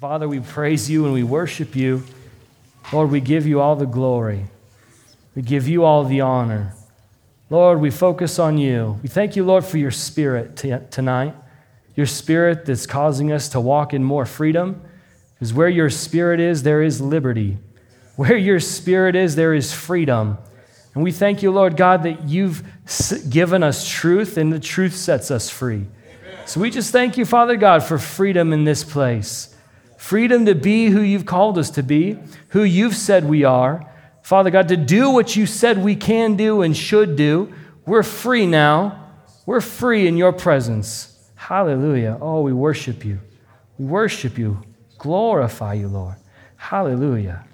Father, we praise you and we worship you. Lord, we give you all the glory. We give you all the honor. Lord, we focus on you. We thank you, Lord, for your spirit t- tonight, your spirit that's causing us to walk in more freedom. Because where your spirit is, there is liberty. Where your spirit is, there is freedom. And we thank you, Lord God, that you've given us truth and the truth sets us free. So we just thank you, Father God, for freedom in this place. Freedom to be who you've called us to be, who you've said we are. Father God, to do what you said we can do and should do. We're free now. We're free in your presence. Hallelujah. Oh, we worship you. We worship you. Glorify you, Lord. Hallelujah.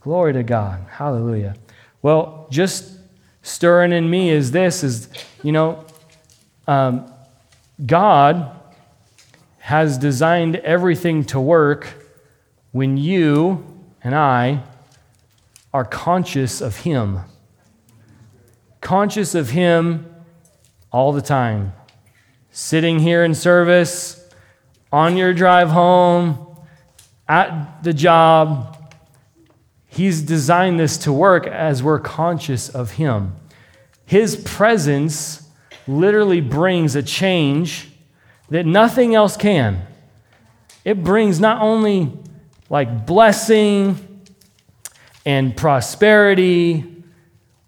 Glory to God. Hallelujah. Well, just stirring in me is this is, you know, um, God has designed everything to work when you and I are conscious of Him. Conscious of Him all the time. Sitting here in service, on your drive home, at the job. He's designed this to work as we're conscious of Him. His presence literally brings a change that nothing else can. It brings not only like blessing and prosperity,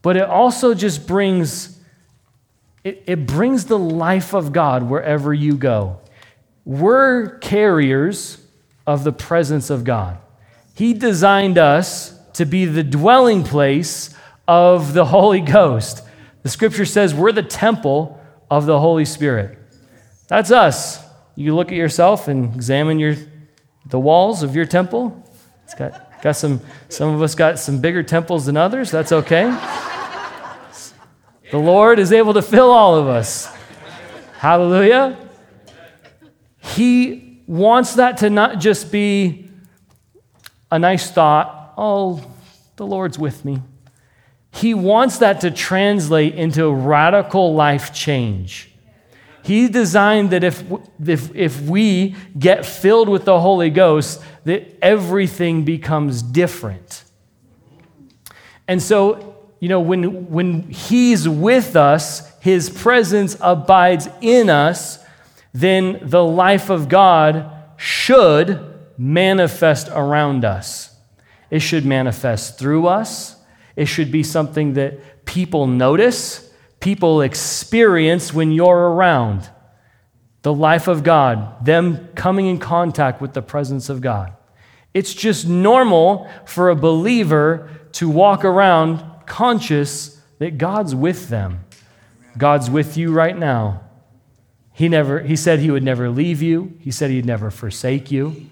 but it also just brings it, it brings the life of God wherever you go. We're carriers of the presence of God. He designed us to be the dwelling place of the Holy Ghost. The scripture says we're the temple of the Holy Spirit. That's us. You look at yourself and examine your, the walls of your temple. It's got, got some, some of us got some bigger temples than others. That's okay. The Lord is able to fill all of us. Hallelujah. He wants that to not just be a nice thought, oh, the Lord's with me. He wants that to translate into radical life change. He designed that if, if, if we get filled with the Holy Ghost, that everything becomes different. And so, you know, when, when He's with us, His presence abides in us, then the life of God should manifest around us. It should manifest through us. It should be something that people notice, people experience when you're around. The life of God, them coming in contact with the presence of God. It's just normal for a believer to walk around conscious that God's with them. God's with you right now. He, never, he said he would never leave you, he said he'd never forsake you.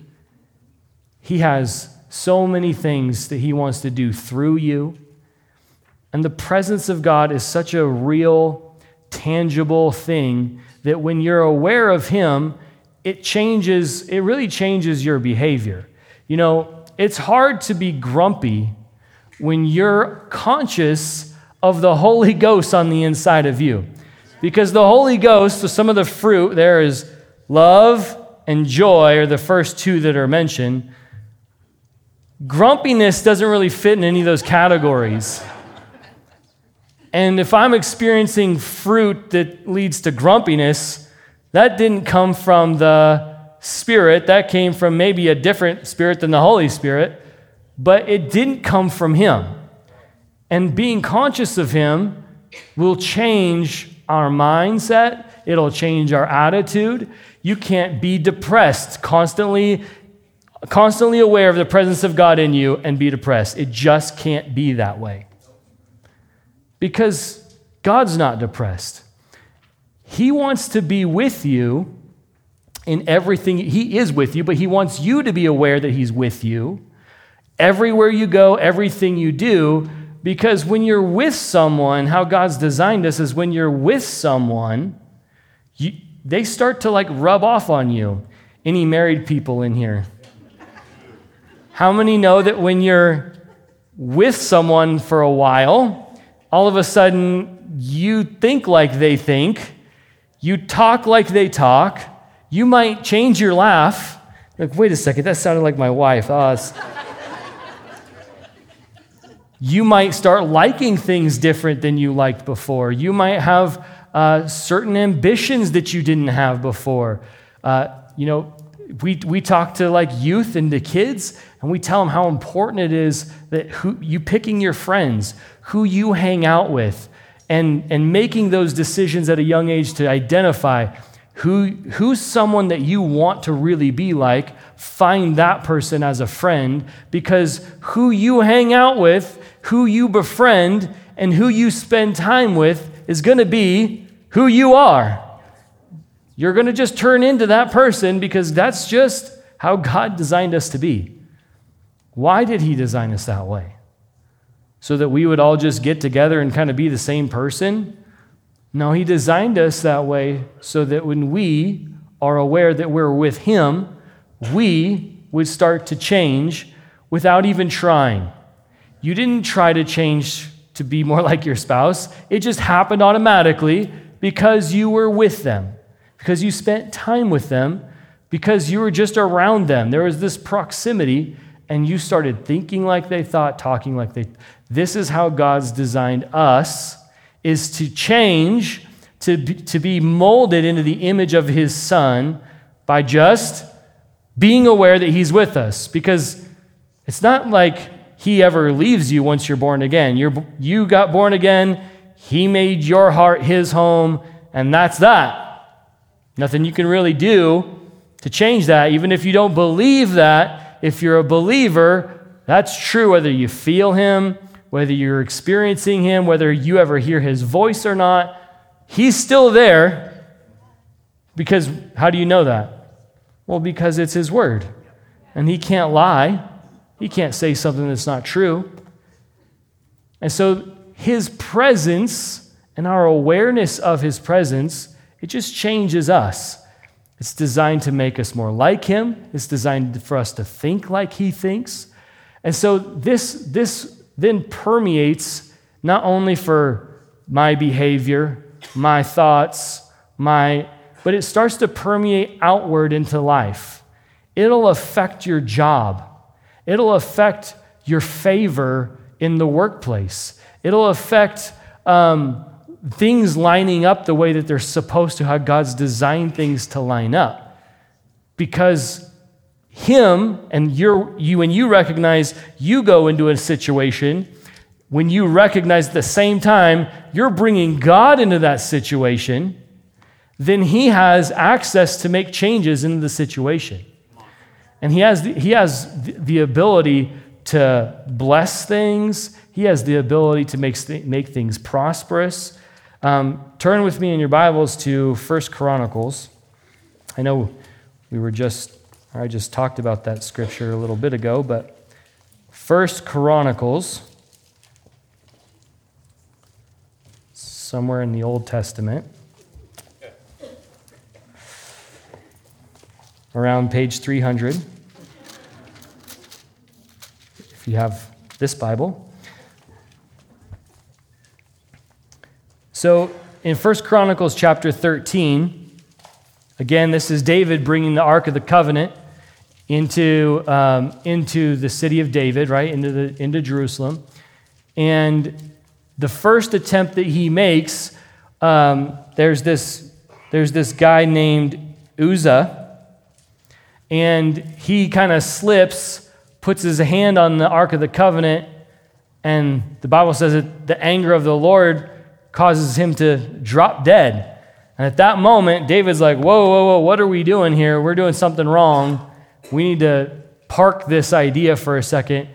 He has so many things that he wants to do through you. And the presence of God is such a real, tangible thing that when you're aware of him, it changes, it really changes your behavior. You know, it's hard to be grumpy when you're conscious of the Holy Ghost on the inside of you. Because the Holy Ghost, so some of the fruit there is love and joy are the first two that are mentioned. Grumpiness doesn't really fit in any of those categories. And if I'm experiencing fruit that leads to grumpiness, that didn't come from the Spirit. That came from maybe a different Spirit than the Holy Spirit, but it didn't come from Him. And being conscious of Him will change our mindset, it'll change our attitude. You can't be depressed, constantly constantly aware of the presence of God in you and be depressed. It just can't be that way. Because God's not depressed. He wants to be with you in everything. He is with you, but He wants you to be aware that He's with you. Everywhere you go, everything you do, because when you're with someone, how God's designed us is when you're with someone, you, they start to like rub off on you. Any married people in here? How many know that when you're with someone for a while, all of a sudden you think like they think, you talk like they talk, you might change your laugh Like, wait a second, that sounded like my wife. Oh, you might start liking things different than you liked before. You might have uh, certain ambitions that you didn't have before. Uh, you know, we, we talk to like youth and the kids, and we tell them how important it is that who, you picking your friends, who you hang out with, and, and making those decisions at a young age to identify who, who's someone that you want to really be like. Find that person as a friend because who you hang out with, who you befriend, and who you spend time with is going to be who you are. You're going to just turn into that person because that's just how God designed us to be. Why did He design us that way? So that we would all just get together and kind of be the same person? No, He designed us that way so that when we are aware that we're with Him, we would start to change without even trying. You didn't try to change to be more like your spouse, it just happened automatically because you were with them because you spent time with them, because you were just around them. There was this proximity, and you started thinking like they thought, talking like they. This is how God's designed us: is to change, to be, to be molded into the image of His Son by just being aware that He's with us. Because it's not like He ever leaves you once you're born again. You're, you got born again. He made your heart His home, and that's that. Nothing you can really do to change that. Even if you don't believe that, if you're a believer, that's true whether you feel Him, whether you're experiencing Him, whether you ever hear His voice or not. He's still there. Because how do you know that? Well, because it's His Word. And He can't lie, He can't say something that's not true. And so His presence and our awareness of His presence it just changes us. It's designed to make us more like him. It's designed for us to think like he thinks. And so this, this then permeates not only for my behavior, my thoughts, my, but it starts to permeate outward into life. It'll affect your job. It'll affect your favor in the workplace. It'll affect um, things lining up the way that they're supposed to, how God's designed things to line up. Because Him and you, when you recognize you go into a situation, when you recognize at the same time you're bringing God into that situation, then He has access to make changes in the situation. And He has the, he has the ability to bless things, He has the ability to make, make things prosperous. Um, turn with me in your Bibles to First Chronicles. I know we were just, I just talked about that scripture a little bit ago, but First Chronicles, somewhere in the Old Testament, around page 300. If you have this Bible. So in 1 Chronicles chapter 13, again, this is David bringing the Ark of the Covenant into, um, into the city of David, right, into, the, into Jerusalem. And the first attempt that he makes, um, there's, this, there's this guy named Uzzah, and he kind of slips, puts his hand on the Ark of the Covenant, and the Bible says that the anger of the Lord causes him to drop dead. And at that moment, David's like, Whoa, whoa, whoa, what are we doing here? We're doing something wrong. We need to park this idea for a second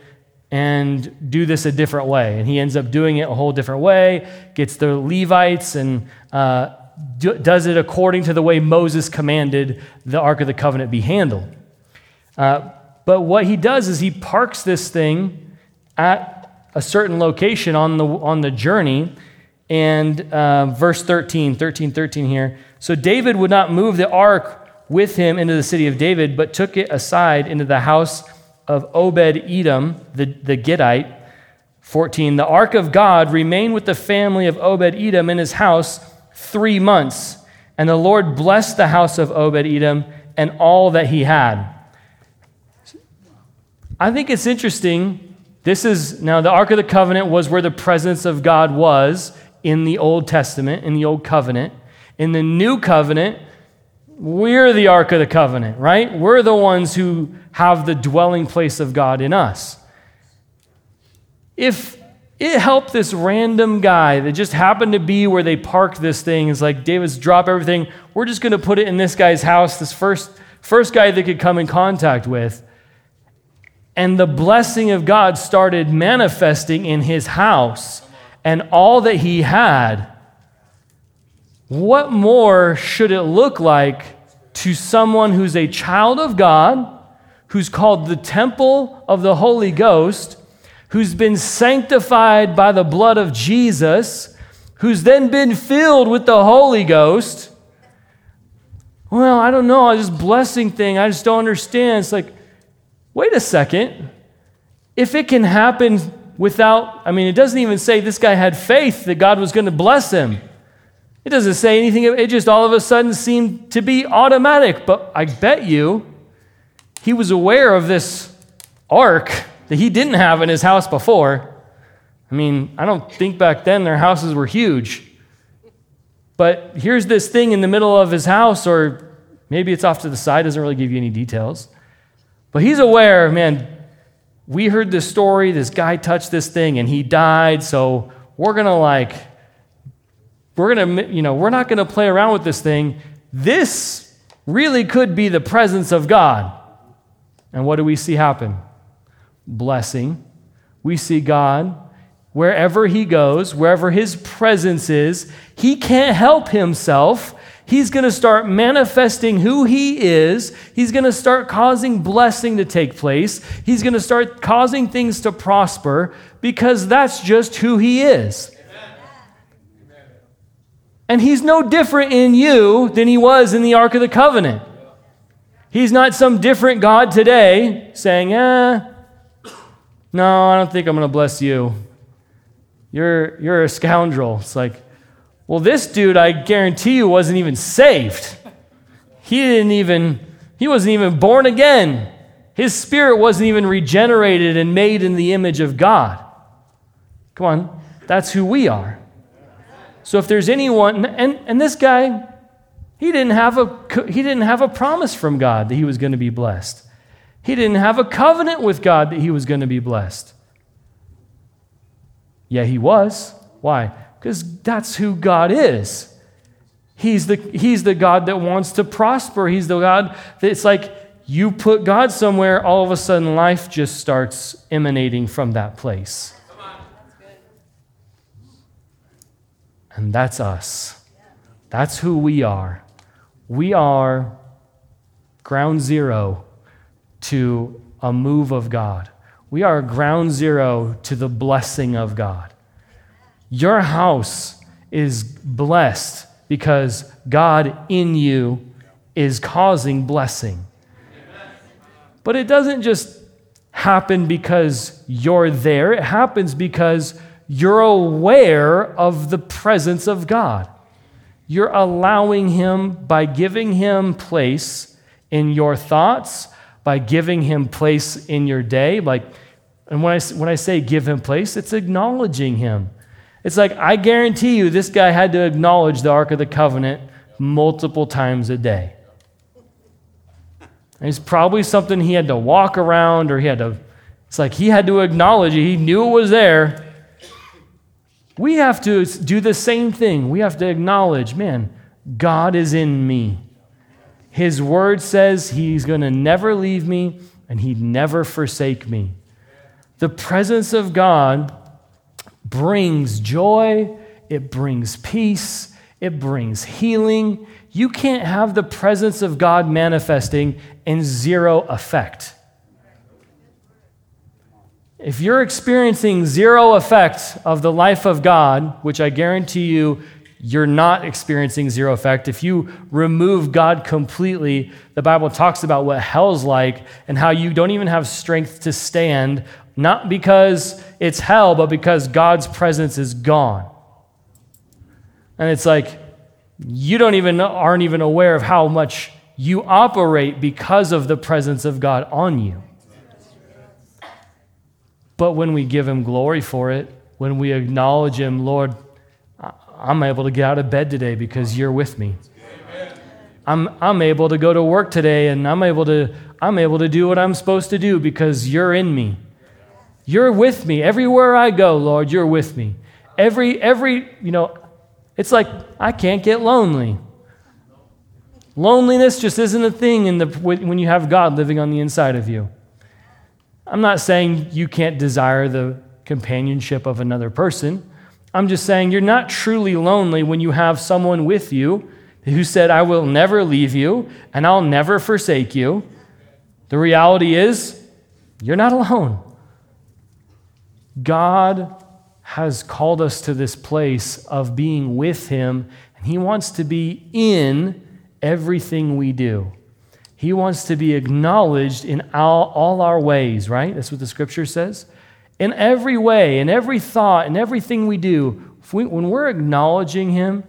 and do this a different way. And he ends up doing it a whole different way, gets the Levites and uh, do, does it according to the way Moses commanded the Ark of the Covenant be handled. Uh, but what he does is he parks this thing at a certain location on the, on the journey and uh, verse 13, 13, 13 here. So David would not move the ark with him into the city of David, but took it aside into the house of Obed Edom, the, the Gittite. 14. The ark of God remained with the family of Obed Edom in his house three months. And the Lord blessed the house of Obed Edom and all that he had. I think it's interesting. This is now the Ark of the Covenant was where the presence of God was in the Old Testament, in the Old Covenant. In the New Covenant, we're the Ark of the Covenant, right? We're the ones who have the dwelling place of God in us. If it helped this random guy that just happened to be where they parked this thing, is like, David's drop everything. We're just going to put it in this guy's house, this first, first guy they could come in contact with. And the blessing of God started manifesting in his house and all that he had. What more should it look like to someone who's a child of God, who's called the temple of the Holy Ghost, who's been sanctified by the blood of Jesus, who's then been filled with the Holy Ghost? Well, I don't know, this blessing thing, I just don't understand. It's like, wait a second. If it can happen without, I mean, it doesn't even say this guy had faith that God was going to bless him. It doesn't say anything. It just all of a sudden seemed to be automatic. But I bet you he was aware of this ark that he didn't have in his house before. I mean, I don't think back then their houses were huge. But here's this thing in the middle of his house, or maybe it's off to the side, doesn't really give you any details. But he's aware, man, we heard this story, this guy touched this thing and he died, so we're going to like, we're going to, you know, we're not going to play around with this thing. This really could be the presence of God. And what do we see happen? Blessing. We see God wherever he goes, wherever his presence is, he can't help himself He's going to start manifesting who he is. He's going to start causing blessing to take place. He's going to start causing things to prosper because that's just who he is. And he's no different in you than he was in the Ark of the Covenant. He's not some different God today saying, eh, no, I don't think I'm going to bless you. You're, you're a scoundrel. It's like, well, this dude, I guarantee you, wasn't even saved. He didn't even, he wasn't even born again. His spirit wasn't even regenerated and made in the image of God. Come on, that's who we are. So if there's anyone, and, and this guy, he didn't, have a, he didn't have a promise from God that he was going to be blessed. He didn't have a covenant with God that he was going to be blessed. Yeah, he was. Why? Because that's who God is. He's the, he's the God that wants to prosper. He's the God that it's like you put God somewhere, all of a sudden life just starts emanating from that place. And that's us. That's who we are. We are ground zero to a move of God. We are ground zero to the blessing of God. Your house is blessed because God in you is causing blessing. But it doesn't just happen because you're there, it happens because you're aware of the presence of God. You're allowing Him by giving Him place in your thoughts, by giving Him place in your day. Like, and when I, when I say give Him place, it's acknowledging Him. It's like, I guarantee you, this guy had to acknowledge the Ark of the Covenant multiple times a day. And it's probably something he had to walk around or he had to, it's like he had to acknowledge it. He knew it was there. We have to do the same thing. We have to acknowledge, man, God is in me. His word says he's going to never leave me and he'd never forsake me. The presence of God brings joy, it brings peace, it brings healing. You can't have the presence of God manifesting in zero effect. If you're experiencing zero effect of the life of God, which I guarantee you you're not experiencing zero effect. If you remove God completely, the Bible talks about what hell's like and how you don't even have strength to stand not because it's hell, but because God's presence is gone. And it's like you don't even aren't even aware of how much you operate because of the presence of God on you. But when we give him glory for it, when we acknowledge him, Lord, I'm able to get out of bed today because you're with me. I'm, I'm able to go to work today and I'm able to, I'm able to do what I'm supposed to do because you're in me. You're with me. Everywhere I go, Lord, you're with me. Every, every, you know, it's like I can't get lonely. Loneliness just isn't a thing in the, when you have God living on the inside of you. I'm not saying you can't desire the companionship of another person. I'm just saying you're not truly lonely when you have someone with you who said, I will never leave you and I'll never forsake you. The reality is, you're not alone. God has called us to this place of being with Him, and He wants to be in everything we do. He wants to be acknowledged in all, all our ways, right? That's what the scripture says. In every way, in every thought, in everything we do, we, when we're acknowledging Him,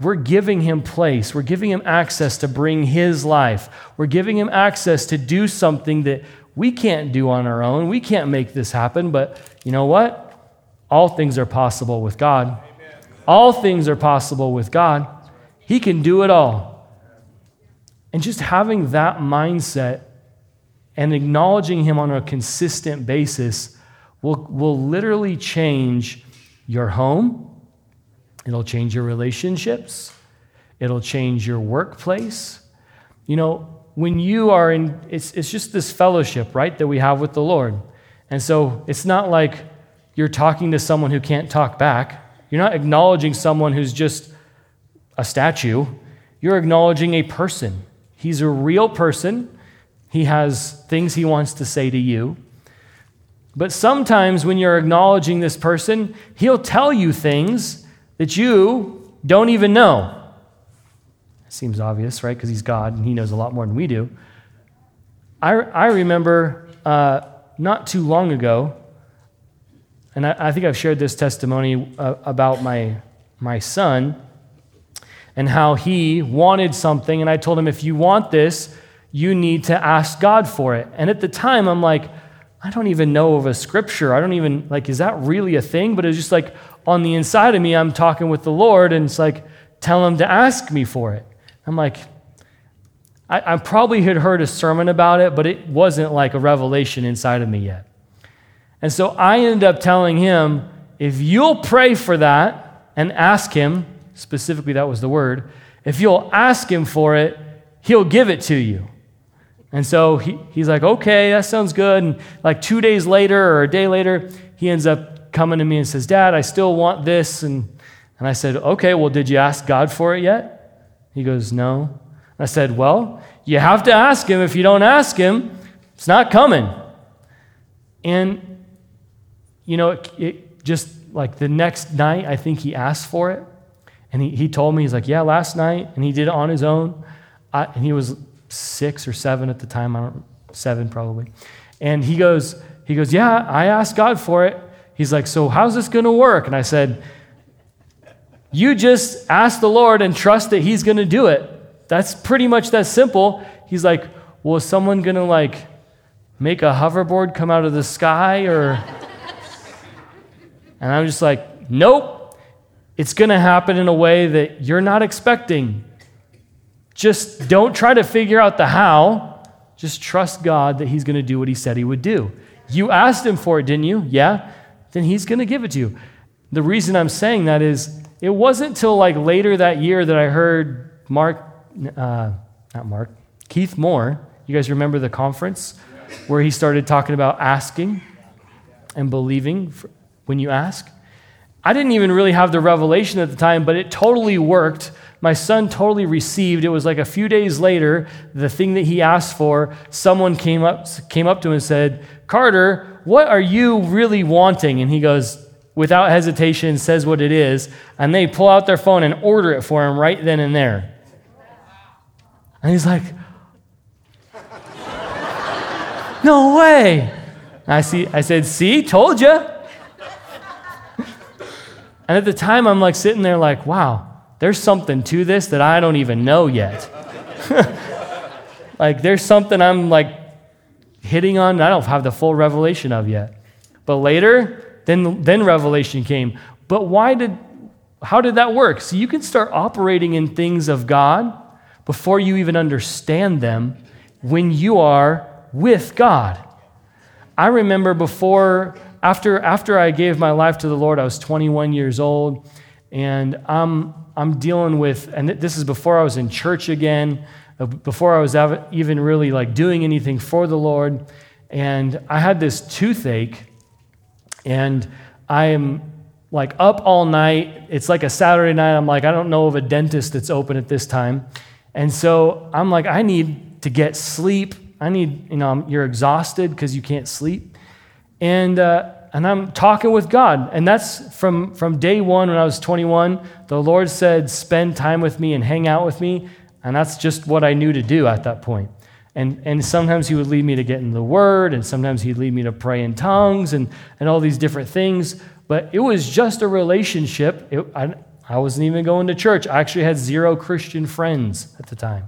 we're giving him place. We're giving him access to bring his life. We're giving him access to do something that we can't do on our own. We can't make this happen, but you know what? All things are possible with God. All things are possible with God. He can do it all. And just having that mindset and acknowledging him on a consistent basis will, will literally change your home It'll change your relationships, it'll change your workplace. You know, when you are in, it's, it's just this fellowship, right, that we have with the Lord. And so it's not like you're talking to someone who can't talk back. You're not acknowledging someone who's just a statue. You're acknowledging a person. He's a real person. He has things he wants to say to you. But sometimes when you're acknowledging this person, he'll tell you things that you don't even know. Seems obvious, right? Because he's God and he knows a lot more than we do. I, I remember uh, not too long ago, and I, I think I've shared this testimony uh, about my, my son and how he wanted something, and I told him, if you want this, you need to ask God for it. And at the time, I'm like, I don't even know of a scripture. I don't even, like, is that really a thing? But it was just like, on the inside of me, I'm talking with the Lord, and it's like, tell him to ask me for it. I'm like, I, I probably had heard a sermon about it, but it wasn't like a revelation inside of me yet. And so I ended up telling him, if you'll pray for that and ask him, specifically that was the word, if you'll ask him for it, he'll give it to you. And so he, he's like, okay, that sounds good. And like two days later or a day later, he ends up coming to me and says, Dad, I still want this. And, and I said, Okay, well, did you ask God for it yet? He goes, No. I said, Well, you have to ask Him. If you don't ask Him, it's not coming. And, you know, it, it just like the next night, I think he asked for it. And he, he told me, he's like, Yeah, last night. And he did it on his own. I, and he was six or seven at the time. I don't, seven probably. And he goes, he goes, Yeah, I asked God for it. He's like, So how's this going to work? And I said, You just ask the Lord and trust that He's going to do it. That's pretty much that simple. He's like, Well, is someone going to like make a hoverboard come out of the sky or. and I'm just like, Nope. It's going to happen in a way that you're not expecting. Just don't try to figure out the how. Just trust God that He's going to do what He said He would do. You asked Him for it, didn't you? Yeah then he's going to give it to you. The reason I'm saying that is it wasn't till like later that year that I heard Mark, uh, not Mark, Keith Moore. You guys remember the conference where he started talking about asking and believing when you ask? I didn't even really have the revelation at the time, but it totally worked. My son totally received. It was like a few days later, the thing that he asked for, someone came up, came up to him and said, Carter, what are you really wanting? And he goes, without hesitation, says what it is. And they pull out their phone and order it for him right then and there. And he's like, no way. I, see, I said, see, told you. And at the time, I'm like sitting there, like, wow, there's something to this that I don't even know yet. like, there's something I'm like hitting on I don't have the full revelation of yet. But later, then, then revelation came. But why did, how did that work? So you can start operating in things of God before you even understand them when you are with God. I remember before, after, after I gave my life to the Lord, I was 21 years old, and I'm, I'm dealing with, and this is before I was in church again, uh, before I was even really like doing anything for the Lord. And I had this toothache, and I am like up all night. It's like a Saturday night. I'm like, I don't know of a dentist that's open at this time. And so I'm like, I need to get sleep. I need, you know, you're exhausted because you can't sleep. And, uh, and I'm talking with God. And that's from, from day one when I was 21. The Lord said, spend time with me and hang out with me. And that's just what I knew to do at that point. And, and sometimes he would lead me to get in the word, and sometimes he'd lead me to pray in tongues and, and all these different things. But it was just a relationship. It, I, I wasn't even going to church. I actually had zero Christian friends at the time.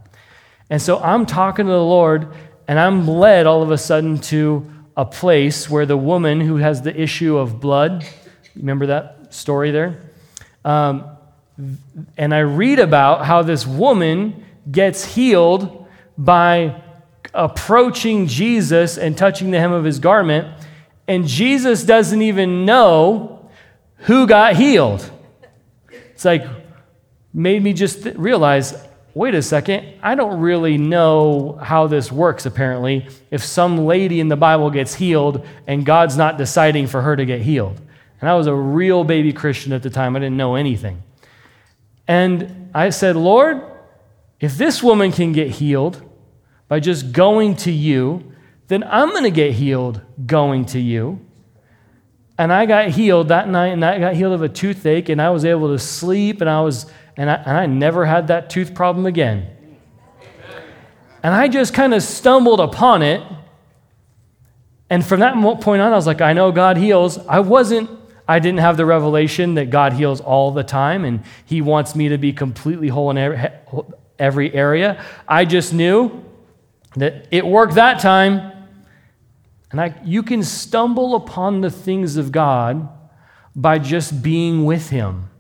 And so I'm talking to the Lord, and I'm led all of a sudden to a place where the woman who has the issue of blood, remember that story there? Um, and I read about how this woman gets healed by approaching Jesus and touching the hem of his garment, and Jesus doesn't even know who got healed. It's like, made me just realize wait a second, I don't really know how this works, apparently, if some lady in the Bible gets healed and God's not deciding for her to get healed. And I was a real baby Christian at the time, I didn't know anything. And I said, Lord, if this woman can get healed by just going to you, then I'm going to get healed going to you. And I got healed that night, and I got healed of a toothache, and I was able to sleep, and I was and I, and I never had that tooth problem again. And I just kind of stumbled upon it. And from that point on, I was like, I know God heals. I wasn't, I didn't have the revelation that God heals all the time and He wants me to be completely whole in every area. I just knew that it worked that time. And I, you can stumble upon the things of God by just being with Him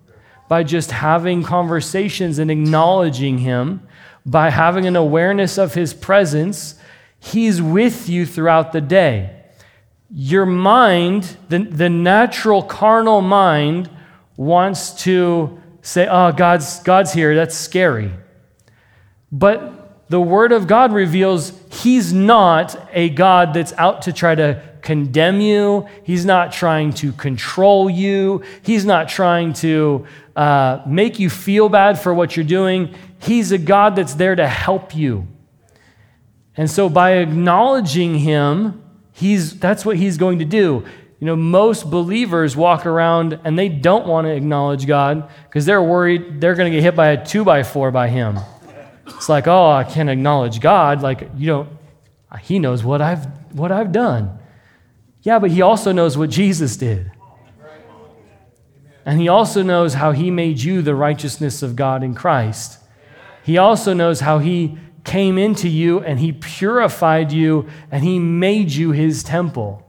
by just having conversations and acknowledging Him, by having an awareness of His presence. He's with you throughout the day. Your mind, the, the natural carnal mind, wants to say, oh, God's, God's here. That's scary. But the Word of God reveals He's not a God that's out to try to condemn you. He's not trying to control you. He's not trying to uh, make you feel bad for what you're doing. He's a God that's there to help you. And so by acknowledging Him, he's, that's what He's going to do. You know, most believers walk around and they don't want to acknowledge God because they're worried they're going to get hit by a two by four by Him. It's like, oh, I can't acknowledge God. Like, you don't, He knows what I've, what I've done. Yeah, but He also knows what Jesus did. And he also knows how he made you the righteousness of God in Christ. He also knows how he came into you and he purified you and he made you his temple.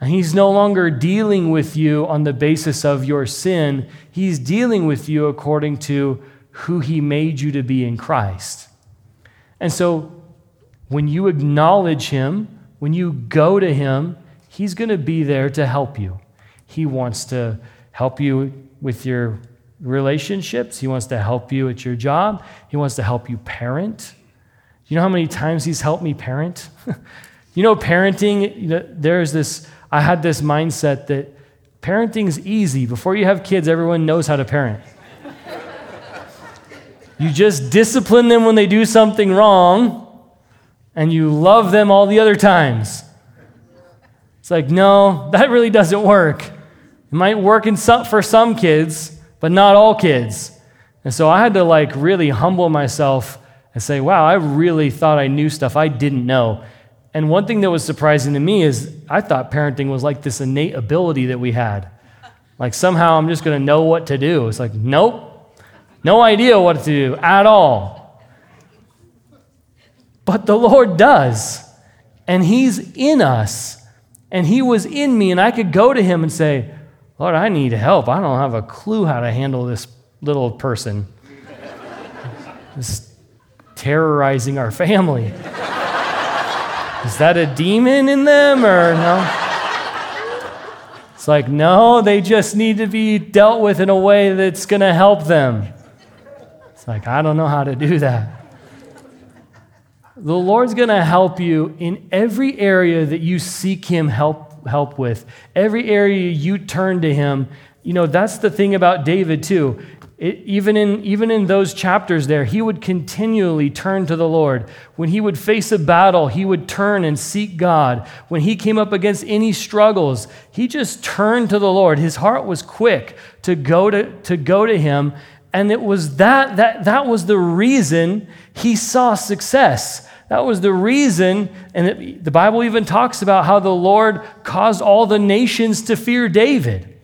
And he's no longer dealing with you on the basis of your sin, he's dealing with you according to who he made you to be in Christ. And so when you acknowledge him, when you go to him, he's going to be there to help you. He wants to help you with your relationships. He wants to help you at your job. He wants to help you parent. You know how many times he's helped me parent? you know, parenting, there's this, I had this mindset that parenting's easy. Before you have kids, everyone knows how to parent. You just discipline them when they do something wrong, and you love them all the other times. It's like, no, that really doesn't work. It might work in some, for some kids, but not all kids. And so I had to like really humble myself and say, wow, I really thought I knew stuff I didn't know. And one thing that was surprising to me is I thought parenting was like this innate ability that we had. Like somehow I'm just going to know what to do. It's like, nope, no idea what to do at all. But the Lord does. And He's in us and He was in me, and I could go to Him and say, Lord, I need help. I don't have a clue how to handle this little person. It's terrorizing our family. Is that a demon in them or no? It's like, no, they just need to be dealt with in a way that's going to help them. Like, I don't know how to do that. The Lord's going to help you in every area that you seek Him help, help with, every area you turn to Him. You know, that's the thing about David, too. It, even, in, even in those chapters there, he would continually turn to the Lord. When he would face a battle, he would turn and seek God. When he came up against any struggles, he just turned to the Lord. His heart was quick to go to, to, go to him. And it was that, that, that was the reason he saw success. That was the reason, and it, the Bible even talks about how the Lord caused all the nations to fear David.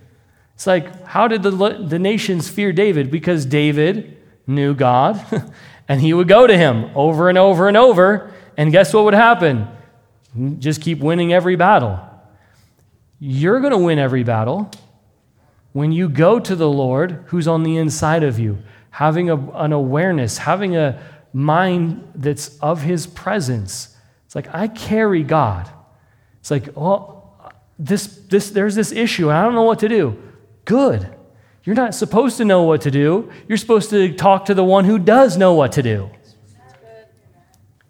It's like, how did the, the nations fear David? Because David knew God, and he would go to him over and over and over. And guess what would happen? Just keep winning every battle. You're going to win every battle when you go to the Lord who's on the inside of you, having a, an awareness, having a mind that's of his presence. It's like, I carry God. It's like, well, this, this, there's this issue, and I don't know what to do. Good. You're not supposed to know what to do. You're supposed to talk to the one who does know what to do.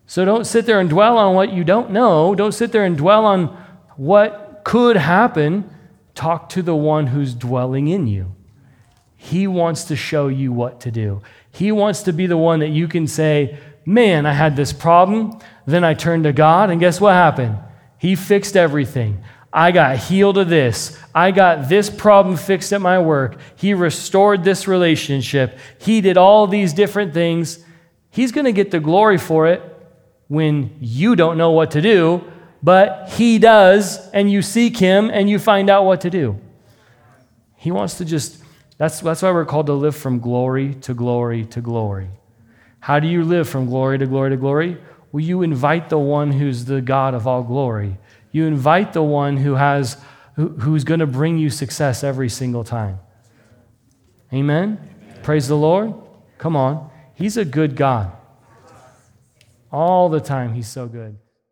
So don't sit there and dwell on what you don't know. Don't sit there and dwell on what could happen. Talk to the one who's dwelling in you. He wants to show you what to do. He wants to be the one that you can say, Man, I had this problem. Then I turned to God, and guess what happened? He fixed everything. I got healed of this. I got this problem fixed at my work. He restored this relationship. He did all these different things. He's going to get the glory for it when you don't know what to do, but He does, and you seek Him and you find out what to do. He wants to just, that's, that's why we're called to live from glory to glory to glory. How do you live from glory to glory to glory? Well, you invite the one who's the God of all glory you invite the one who has who, who's going to bring you success every single time. Amen? Amen. Praise the Lord. Come on. He's a good God. All the time, he's so good.